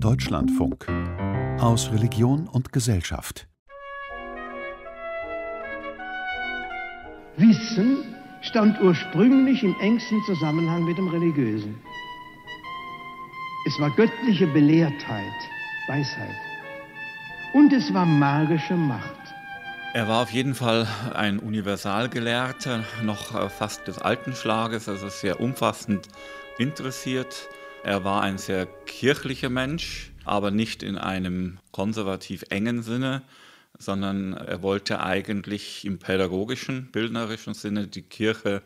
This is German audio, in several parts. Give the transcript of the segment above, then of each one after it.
Deutschlandfunk aus Religion und Gesellschaft. Wissen stand ursprünglich im engsten Zusammenhang mit dem Religiösen. Es war göttliche Belehrtheit, Weisheit. Und es war magische Macht. Er war auf jeden Fall ein Universalgelehrter, noch fast des alten Schlages, also sehr umfassend interessiert. Er war ein sehr kirchlicher Mensch, aber nicht in einem konservativ engen Sinne, sondern er wollte eigentlich im pädagogischen, bildnerischen Sinne die Kirche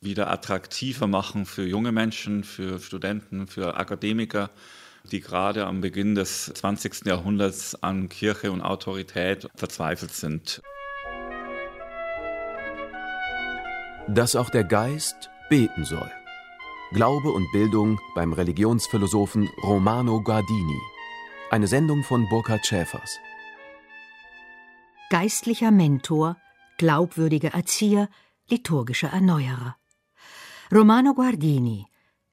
wieder attraktiver machen für junge Menschen, für Studenten, für Akademiker die gerade am Beginn des 20. Jahrhunderts an Kirche und Autorität verzweifelt sind. Dass auch der Geist beten soll. Glaube und Bildung beim Religionsphilosophen Romano Guardini. Eine Sendung von Burkhard Schäfers. Geistlicher Mentor, glaubwürdiger Erzieher, liturgischer Erneuerer. Romano Guardini,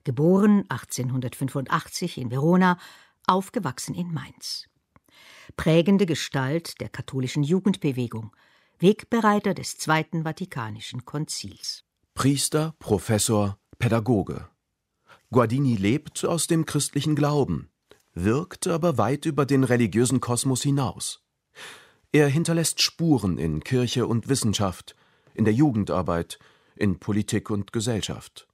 geboren 1885 in Verona, aufgewachsen in Mainz. Prägende Gestalt der katholischen Jugendbewegung, Wegbereiter des Zweiten Vatikanischen Konzils. Priester, Professor, Pädagoge. Guardini lebt aus dem christlichen Glauben, wirkt aber weit über den religiösen Kosmos hinaus. Er hinterlässt Spuren in Kirche und Wissenschaft, in der Jugendarbeit, in Politik und Gesellschaft.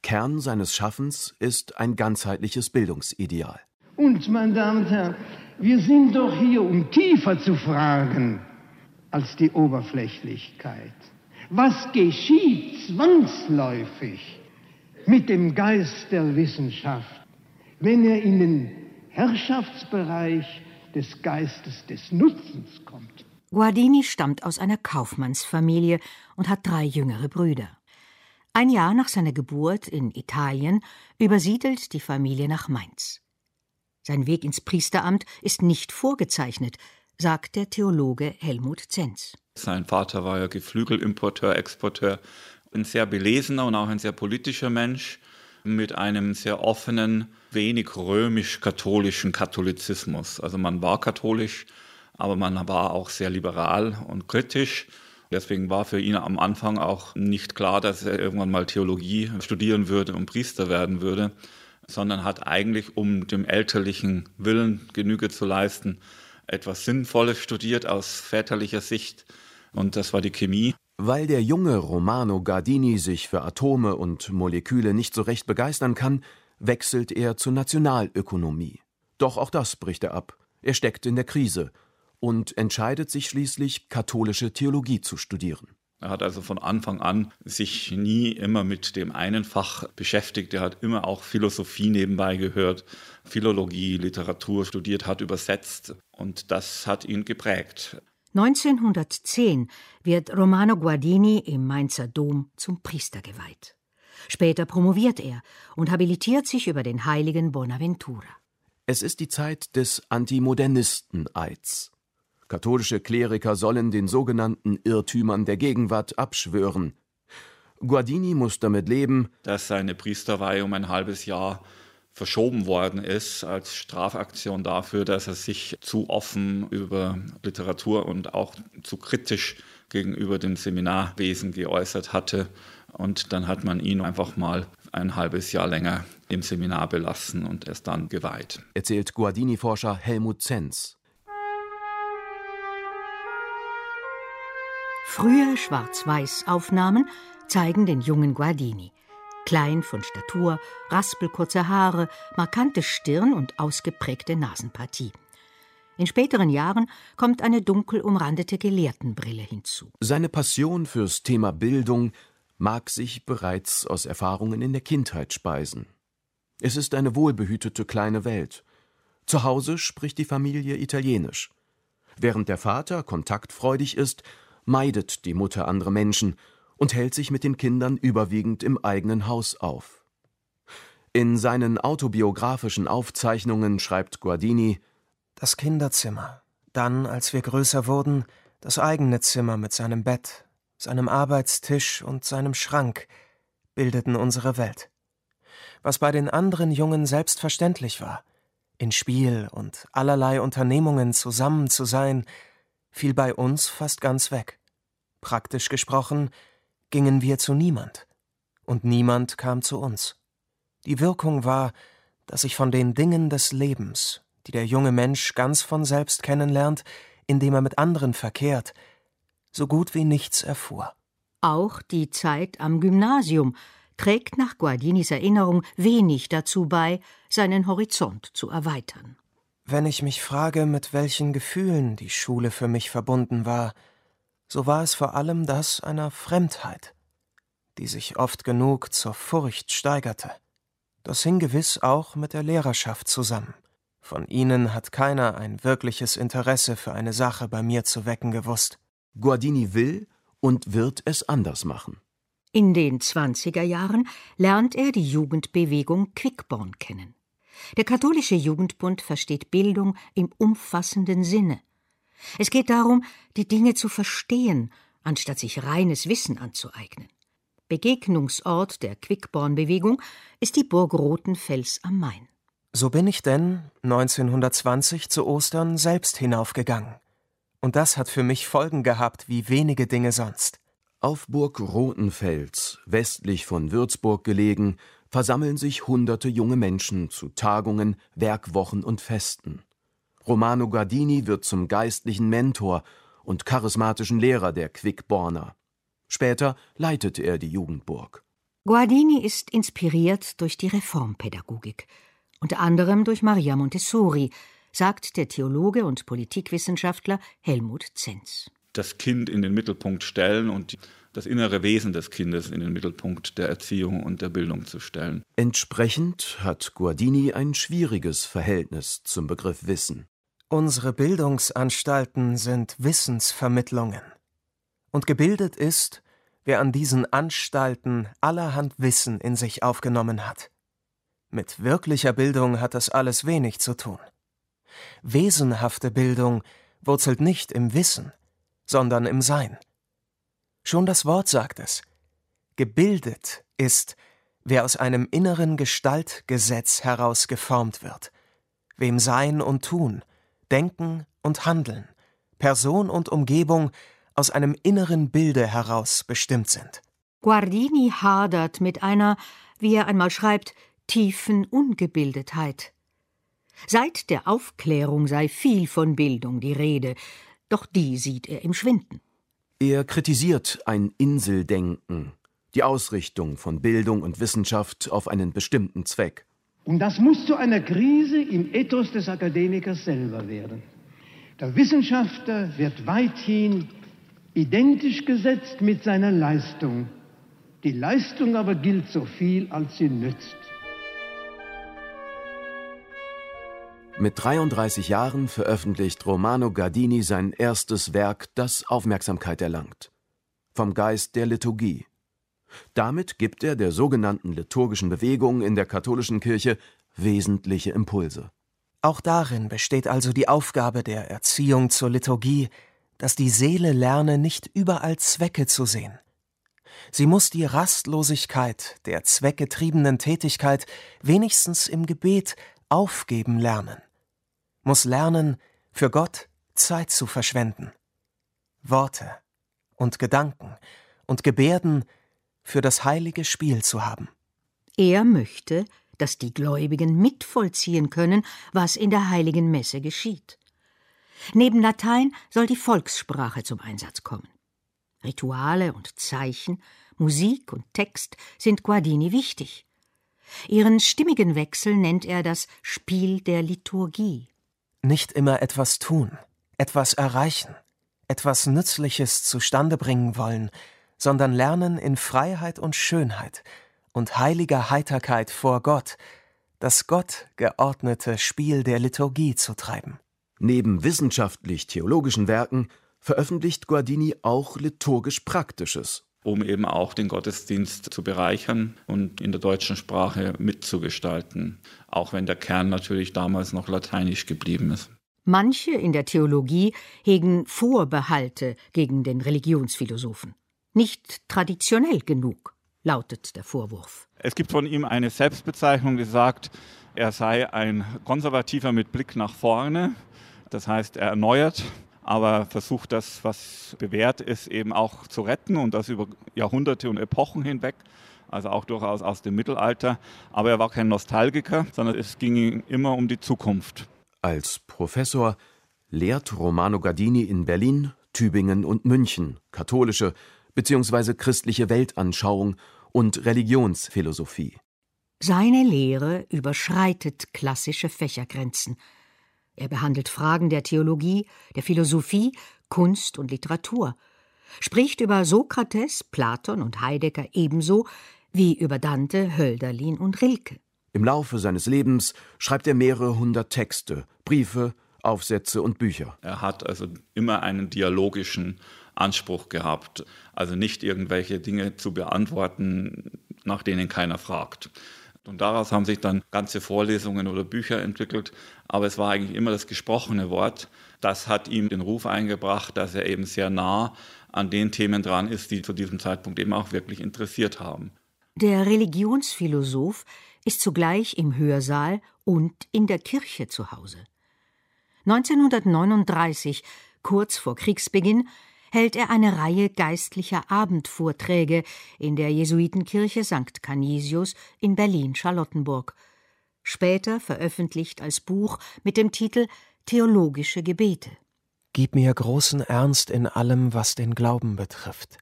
Kern seines Schaffens ist ein ganzheitliches Bildungsideal. Und, meine Damen und Herren, wir sind doch hier, um tiefer zu fragen als die Oberflächlichkeit. Was geschieht zwangsläufig mit dem Geist der Wissenschaft, wenn er in den Herrschaftsbereich des Geistes des Nutzens kommt? Guardini stammt aus einer Kaufmannsfamilie und hat drei jüngere Brüder. Ein Jahr nach seiner Geburt in Italien übersiedelt die Familie nach Mainz. Sein Weg ins Priesteramt ist nicht vorgezeichnet, sagt der Theologe Helmut Zenz. Sein Vater war ja Geflügelimporteur, Exporteur, ein sehr belesener und auch ein sehr politischer Mensch mit einem sehr offenen, wenig römisch-katholischen Katholizismus. Also man war katholisch, aber man war auch sehr liberal und kritisch Deswegen war für ihn am Anfang auch nicht klar, dass er irgendwann mal Theologie studieren würde und Priester werden würde, sondern hat eigentlich, um dem elterlichen Willen Genüge zu leisten, etwas Sinnvolles studiert aus väterlicher Sicht. Und das war die Chemie. Weil der junge Romano Gardini sich für Atome und Moleküle nicht so recht begeistern kann, wechselt er zur Nationalökonomie. Doch auch das bricht er ab. Er steckt in der Krise und entscheidet sich schließlich, katholische Theologie zu studieren. Er hat also von Anfang an sich nie immer mit dem einen Fach beschäftigt. Er hat immer auch Philosophie nebenbei gehört, Philologie, Literatur studiert, hat übersetzt und das hat ihn geprägt. 1910 wird Romano Guardini im Mainzer Dom zum Priester geweiht. Später promoviert er und habilitiert sich über den heiligen Bonaventura. Es ist die Zeit des Antimodernisten-Eids. Katholische Kleriker sollen den sogenannten Irrtümern der Gegenwart abschwören. Guardini muss damit leben, dass seine Priesterweihe um ein halbes Jahr verschoben worden ist als Strafaktion dafür, dass er sich zu offen über Literatur und auch zu kritisch gegenüber dem Seminarwesen geäußert hatte. Und dann hat man ihn einfach mal ein halbes Jahr länger im Seminar belassen und erst dann geweiht. Erzählt Guardini-Forscher Helmut Zenz. Frühe Schwarz-Weiß-Aufnahmen zeigen den jungen Guardini. Klein von Statur, raspelkurze Haare, markante Stirn und ausgeprägte Nasenpartie. In späteren Jahren kommt eine dunkel umrandete Gelehrtenbrille hinzu. Seine Passion fürs Thema Bildung mag sich bereits aus Erfahrungen in der Kindheit speisen. Es ist eine wohlbehütete kleine Welt. Zu Hause spricht die Familie Italienisch. Während der Vater kontaktfreudig ist, meidet die Mutter andere Menschen und hält sich mit den Kindern überwiegend im eigenen Haus auf. In seinen autobiografischen Aufzeichnungen schreibt Guardini Das Kinderzimmer, dann, als wir größer wurden, das eigene Zimmer mit seinem Bett, seinem Arbeitstisch und seinem Schrank bildeten unsere Welt. Was bei den anderen Jungen selbstverständlich war, in Spiel und allerlei Unternehmungen zusammen zu sein, fiel bei uns fast ganz weg. Praktisch gesprochen gingen wir zu niemand, und niemand kam zu uns. Die Wirkung war, dass ich von den Dingen des Lebens, die der junge Mensch ganz von selbst kennenlernt, indem er mit anderen verkehrt, so gut wie nichts erfuhr. Auch die Zeit am Gymnasium trägt nach Guardinis Erinnerung wenig dazu bei, seinen Horizont zu erweitern. Wenn ich mich frage, mit welchen Gefühlen die Schule für mich verbunden war, so war es vor allem das einer Fremdheit, die sich oft genug zur Furcht steigerte. Das hing gewiss auch mit der Lehrerschaft zusammen. Von ihnen hat keiner ein wirkliches Interesse für eine Sache bei mir zu wecken gewusst. Guardini will und wird es anders machen. In den 20er Jahren lernt er die Jugendbewegung Quickborn kennen. Der katholische Jugendbund versteht Bildung im umfassenden Sinne. Es geht darum, die Dinge zu verstehen, anstatt sich reines Wissen anzueignen. Begegnungsort der Quickborn-Bewegung ist die Burg Rothenfels am Main. So bin ich denn 1920 zu Ostern selbst hinaufgegangen. Und das hat für mich Folgen gehabt wie wenige Dinge sonst. Auf Burg Rothenfels, westlich von Würzburg gelegen, versammeln sich hunderte junge Menschen zu Tagungen, Werkwochen und Festen. Romano Gardini wird zum geistlichen Mentor und charismatischen Lehrer der Quickborner. Später leitet er die Jugendburg. Guardini ist inspiriert durch die Reformpädagogik unter anderem durch Maria Montessori, sagt der Theologe und Politikwissenschaftler Helmut Zenz. Das Kind in den Mittelpunkt stellen und das innere Wesen des Kindes in den Mittelpunkt der Erziehung und der Bildung zu stellen. Entsprechend hat Guardini ein schwieriges Verhältnis zum Begriff Wissen. Unsere Bildungsanstalten sind Wissensvermittlungen. Und gebildet ist, wer an diesen Anstalten allerhand Wissen in sich aufgenommen hat. Mit wirklicher Bildung hat das alles wenig zu tun. Wesenhafte Bildung wurzelt nicht im Wissen, sondern im Sein. Schon das Wort sagt es. Gebildet ist, wer aus einem inneren Gestaltgesetz heraus geformt wird, wem Sein und Tun, Denken und Handeln, Person und Umgebung aus einem inneren Bilde heraus bestimmt sind. Guardini hadert mit einer, wie er einmal schreibt, tiefen Ungebildetheit. Seit der Aufklärung sei viel von Bildung die Rede, doch die sieht er im Schwinden. Er kritisiert ein Inseldenken, die Ausrichtung von Bildung und Wissenschaft auf einen bestimmten Zweck. Und das muss zu einer Krise im Ethos des Akademikers selber werden. Der Wissenschaftler wird weithin identisch gesetzt mit seiner Leistung. Die Leistung aber gilt so viel, als sie nützt. Mit 33 Jahren veröffentlicht Romano Gardini sein erstes Werk, das Aufmerksamkeit erlangt. Vom Geist der Liturgie. Damit gibt er der sogenannten liturgischen Bewegung in der katholischen Kirche wesentliche Impulse. Auch darin besteht also die Aufgabe der Erziehung zur Liturgie, dass die Seele lerne, nicht überall Zwecke zu sehen. Sie muss die Rastlosigkeit der zweckgetriebenen Tätigkeit wenigstens im Gebet aufgeben lernen, muss lernen, für Gott Zeit zu verschwenden, Worte und Gedanken und Gebärden für das heilige Spiel zu haben. Er möchte, dass die Gläubigen mitvollziehen können, was in der heiligen Messe geschieht. Neben Latein soll die Volkssprache zum Einsatz kommen. Rituale und Zeichen, Musik und Text sind Guardini wichtig. Ihren stimmigen Wechsel nennt er das Spiel der Liturgie. Nicht immer etwas tun, etwas erreichen, etwas Nützliches zustande bringen wollen, sondern lernen in Freiheit und Schönheit und heiliger Heiterkeit vor Gott, das Gott geordnete Spiel der Liturgie zu treiben. Neben wissenschaftlich-theologischen Werken veröffentlicht Guardini auch liturgisch Praktisches um eben auch den Gottesdienst zu bereichern und in der deutschen Sprache mitzugestalten, auch wenn der Kern natürlich damals noch lateinisch geblieben ist. Manche in der Theologie hegen Vorbehalte gegen den Religionsphilosophen. Nicht traditionell genug, lautet der Vorwurf. Es gibt von ihm eine Selbstbezeichnung, die sagt, er sei ein Konservativer mit Blick nach vorne. Das heißt, er erneuert, aber versucht das, was bewährt ist, eben auch zu retten und das über Jahrhunderte und Epochen hinweg. Also auch durchaus aus dem Mittelalter. Aber er war kein Nostalgiker, sondern es ging ihm immer um die Zukunft. Als Professor lehrt Romano Gardini in Berlin, Tübingen und München katholische bzw. christliche Weltanschauung und Religionsphilosophie. Seine Lehre überschreitet klassische Fächergrenzen. Er behandelt Fragen der Theologie, der Philosophie, Kunst und Literatur, spricht über Sokrates, Platon und Heidegger ebenso wie über Dante, Hölderlin und Rilke. Im Laufe seines Lebens schreibt er mehrere hundert Texte, Briefe, Aufsätze und Bücher. Er hat also immer einen dialogischen Anspruch gehabt, also nicht irgendwelche Dinge zu beantworten, nach denen keiner fragt. Und daraus haben sich dann ganze Vorlesungen oder Bücher entwickelt. Aber es war eigentlich immer das gesprochene Wort. Das hat ihm den Ruf eingebracht, dass er eben sehr nah an den Themen dran ist, die zu diesem Zeitpunkt eben auch wirklich interessiert haben. Der Religionsphilosoph ist zugleich im Hörsaal und in der Kirche zu Hause. 1939, kurz vor Kriegsbeginn, hält er eine Reihe geistlicher Abendvorträge in der Jesuitenkirche St. Canisius in Berlin-Charlottenburg, später veröffentlicht als Buch mit dem Titel Theologische Gebete. Gib mir großen Ernst in allem, was den Glauben betrifft.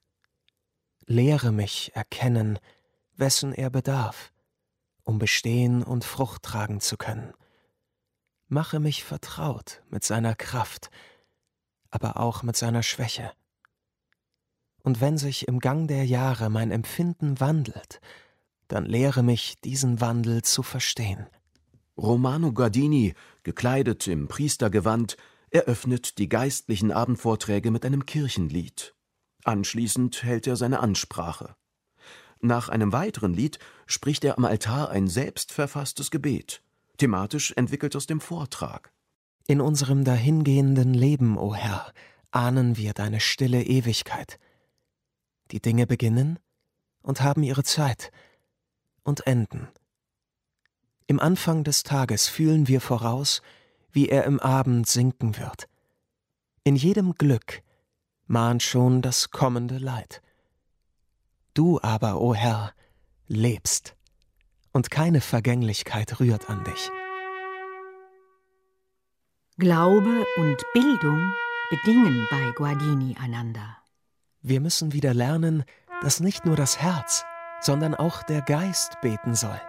Lehre mich erkennen, wessen er bedarf, um bestehen und Frucht tragen zu können. Mache mich vertraut mit seiner Kraft, aber auch mit seiner Schwäche und wenn sich im Gang der Jahre mein Empfinden wandelt, dann lehre mich, diesen Wandel zu verstehen. Romano Gardini, gekleidet im Priestergewand, eröffnet die geistlichen Abendvorträge mit einem Kirchenlied. Anschließend hält er seine Ansprache. Nach einem weiteren Lied spricht er am Altar ein selbstverfasstes Gebet, thematisch entwickelt aus dem Vortrag. In unserem dahingehenden Leben, o oh Herr, ahnen wir deine stille Ewigkeit – die Dinge beginnen und haben ihre Zeit und enden. Im Anfang des Tages fühlen wir voraus, wie er im Abend sinken wird. In jedem Glück mahnt schon das kommende Leid. Du aber, o oh Herr, lebst, und keine Vergänglichkeit rührt an dich. Glaube und Bildung bedingen bei Guardini einander. Wir müssen wieder lernen, dass nicht nur das Herz, sondern auch der Geist beten soll.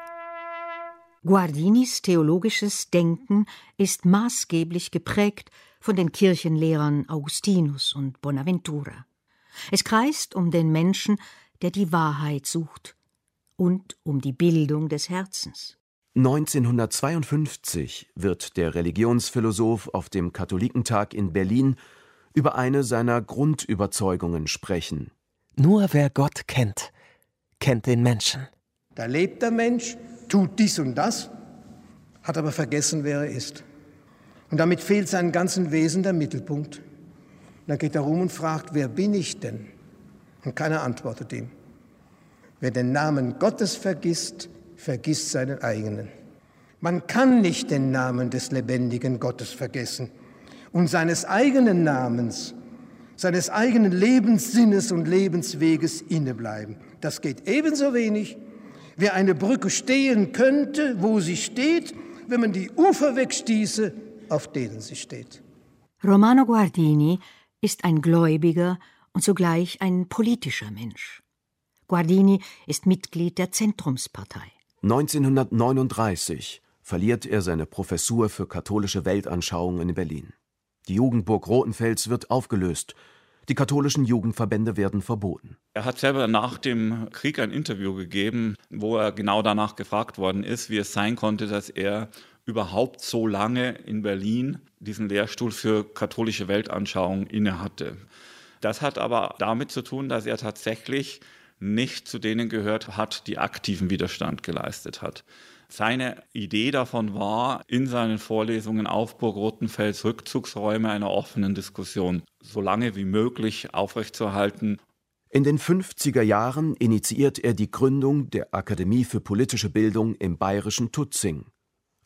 Guardinis theologisches Denken ist maßgeblich geprägt von den Kirchenlehrern Augustinus und Bonaventura. Es kreist um den Menschen, der die Wahrheit sucht, und um die Bildung des Herzens. 1952 wird der Religionsphilosoph auf dem Katholikentag in Berlin über eine seiner Grundüberzeugungen sprechen. Nur wer Gott kennt, kennt den Menschen. Da lebt der Mensch, tut dies und das, hat aber vergessen, wer er ist. Und damit fehlt seinem ganzen Wesen der Mittelpunkt. Und dann geht er rum und fragt, wer bin ich denn? Und keiner antwortet ihm. Wer den Namen Gottes vergisst, vergisst seinen eigenen. Man kann nicht den Namen des lebendigen Gottes vergessen und seines eigenen Namens, seines eigenen Lebenssinnes und Lebensweges innebleiben. Das geht ebenso wenig, wie eine Brücke stehen könnte, wo sie steht, wenn man die Ufer wegstieße, auf denen sie steht. Romano Guardini ist ein gläubiger und zugleich ein politischer Mensch. Guardini ist Mitglied der Zentrumspartei. 1939 verliert er seine Professur für katholische Weltanschauung in Berlin. Die Jugendburg Rotenfels wird aufgelöst. Die katholischen Jugendverbände werden verboten. Er hat selber nach dem Krieg ein Interview gegeben, wo er genau danach gefragt worden ist, wie es sein konnte, dass er überhaupt so lange in Berlin diesen Lehrstuhl für katholische Weltanschauung innehatte. Das hat aber damit zu tun, dass er tatsächlich nicht zu denen gehört hat, die aktiven Widerstand geleistet hat. Seine Idee davon war, in seinen Vorlesungen auf Burg Rotenfels Rückzugsräume einer offenen Diskussion so lange wie möglich aufrechtzuerhalten. In den 50er Jahren initiiert er die Gründung der Akademie für politische Bildung im bayerischen Tutzing.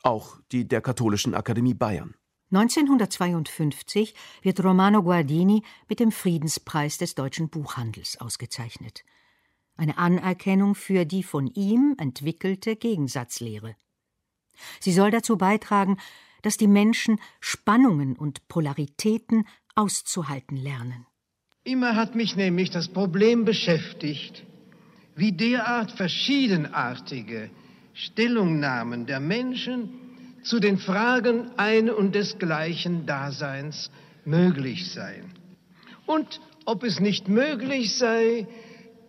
auch die der Katholischen Akademie Bayern. 1952 wird Romano Guardini mit dem Friedenspreis des deutschen Buchhandels ausgezeichnet. Eine Anerkennung für die von ihm entwickelte Gegensatzlehre. Sie soll dazu beitragen, dass die Menschen Spannungen und Polaritäten auszuhalten lernen. Immer hat mich nämlich das Problem beschäftigt, wie derart verschiedenartige Stellungnahmen der Menschen zu den Fragen ein und desgleichen Daseins möglich seien. Und ob es nicht möglich sei,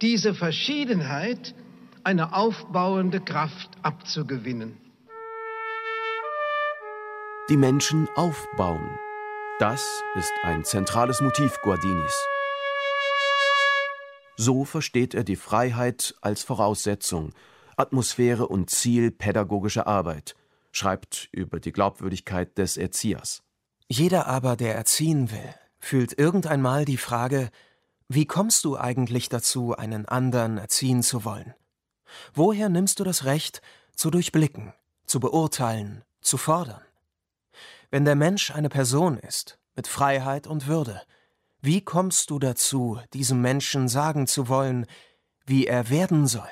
diese Verschiedenheit eine aufbauende Kraft abzugewinnen. Die Menschen aufbauen. Das ist ein zentrales Motiv Guardinis. So versteht er die Freiheit als Voraussetzung, Atmosphäre und Ziel pädagogischer Arbeit, schreibt über die Glaubwürdigkeit des Erziehers. Jeder aber, der erziehen will, fühlt irgendeinmal die Frage, wie kommst du eigentlich dazu, einen anderen erziehen zu wollen? Woher nimmst du das Recht, zu durchblicken, zu beurteilen, zu fordern? Wenn der Mensch eine Person ist, mit Freiheit und Würde, wie kommst du dazu, diesem Menschen sagen zu wollen, wie er werden soll?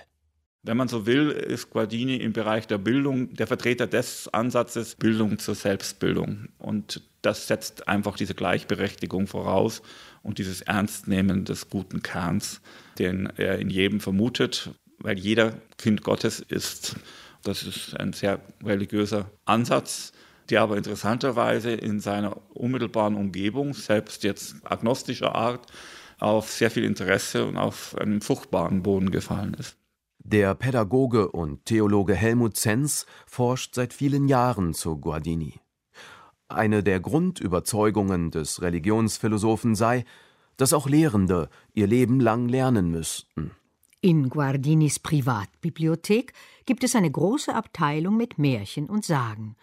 Wenn man so will, ist Guardini im Bereich der Bildung der Vertreter des Ansatzes Bildung zur Selbstbildung. Und das setzt einfach diese Gleichberechtigung voraus und dieses Ernstnehmen des guten Kerns, den er in jedem vermutet, weil jeder Kind Gottes ist. Das ist ein sehr religiöser Ansatz der aber interessanterweise in seiner unmittelbaren Umgebung, selbst jetzt agnostischer Art, auf sehr viel Interesse und auf einen fruchtbaren Boden gefallen ist. Der Pädagoge und Theologe Helmut Zenz forscht seit vielen Jahren zu Guardini. Eine der Grundüberzeugungen des Religionsphilosophen sei, dass auch Lehrende ihr Leben lang lernen müssten. In Guardinis Privatbibliothek gibt es eine große Abteilung mit Märchen und Sagen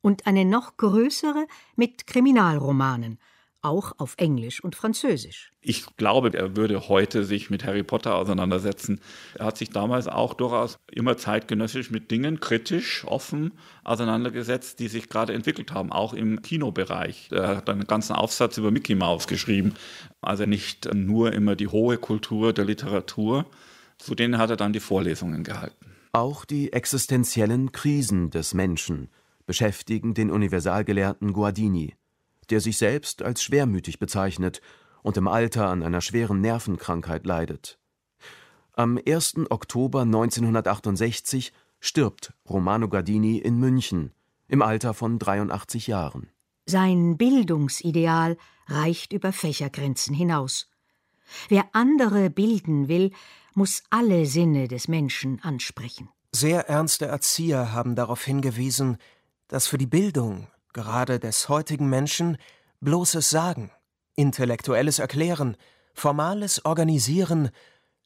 und eine noch größere mit Kriminalromanen, auch auf Englisch und Französisch. Ich glaube, er würde heute sich mit Harry Potter auseinandersetzen. Er hat sich damals auch durchaus immer zeitgenössisch mit Dingen kritisch, offen auseinandergesetzt, die sich gerade entwickelt haben, auch im Kinobereich. Er hat einen ganzen Aufsatz über Mickey Mouse geschrieben. Also nicht nur immer die hohe Kultur der Literatur. Zu denen hat er dann die Vorlesungen gehalten. Auch die existenziellen Krisen des Menschen beschäftigen den Universalgelehrten Guardini, der sich selbst als schwermütig bezeichnet und im Alter an einer schweren Nervenkrankheit leidet. Am 1. Oktober 1968 stirbt Romano Guardini in München im Alter von 83 Jahren. Sein Bildungsideal reicht über Fächergrenzen hinaus. Wer andere bilden will, muss alle Sinne des Menschen ansprechen. Sehr ernste Erzieher haben darauf hingewiesen, dass für die Bildung, gerade des heutigen Menschen, bloßes Sagen, intellektuelles Erklären, formales Organisieren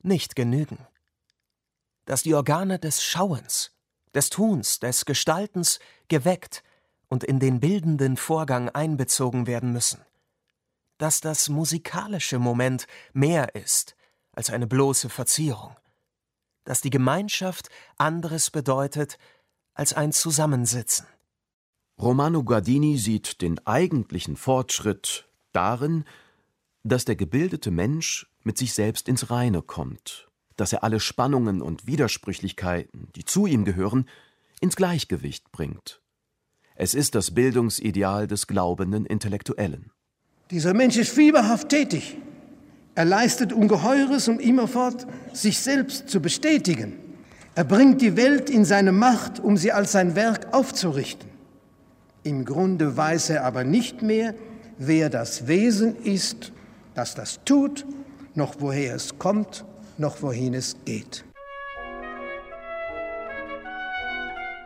nicht genügen. Dass die Organe des Schauens, des Tuns, des Gestaltens geweckt und in den bildenden Vorgang einbezogen werden müssen. Dass das musikalische Moment mehr ist als eine bloße Verzierung. Dass die Gemeinschaft anderes bedeutet als ein Zusammensitzen. Romano Guardini sieht den eigentlichen Fortschritt darin, dass der gebildete Mensch mit sich selbst ins Reine kommt, dass er alle Spannungen und Widersprüchlichkeiten, die zu ihm gehören, ins Gleichgewicht bringt. Es ist das Bildungsideal des glaubenden Intellektuellen. Dieser Mensch ist fieberhaft tätig. Er leistet Ungeheures, um immerfort sich selbst zu bestätigen. Er bringt die Welt in seine Macht, um sie als sein Werk aufzurichten. Im Grunde weiß er aber nicht mehr, wer das Wesen ist, das das tut, noch woher es kommt, noch wohin es geht.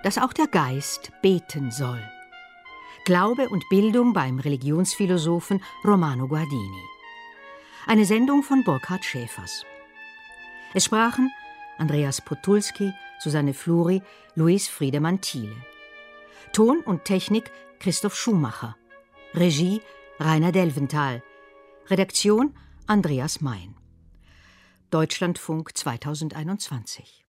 Dass auch der Geist beten soll. Glaube und Bildung beim Religionsphilosophen Romano Guardini. Eine Sendung von Burkhard Schäfers. Es sprachen Andreas Potulski, Susanne Fluri, Luis Friedemann Thiele. Ton und Technik Christoph Schumacher. Regie Rainer Delventhal. Redaktion Andreas Mein. Deutschlandfunk 2021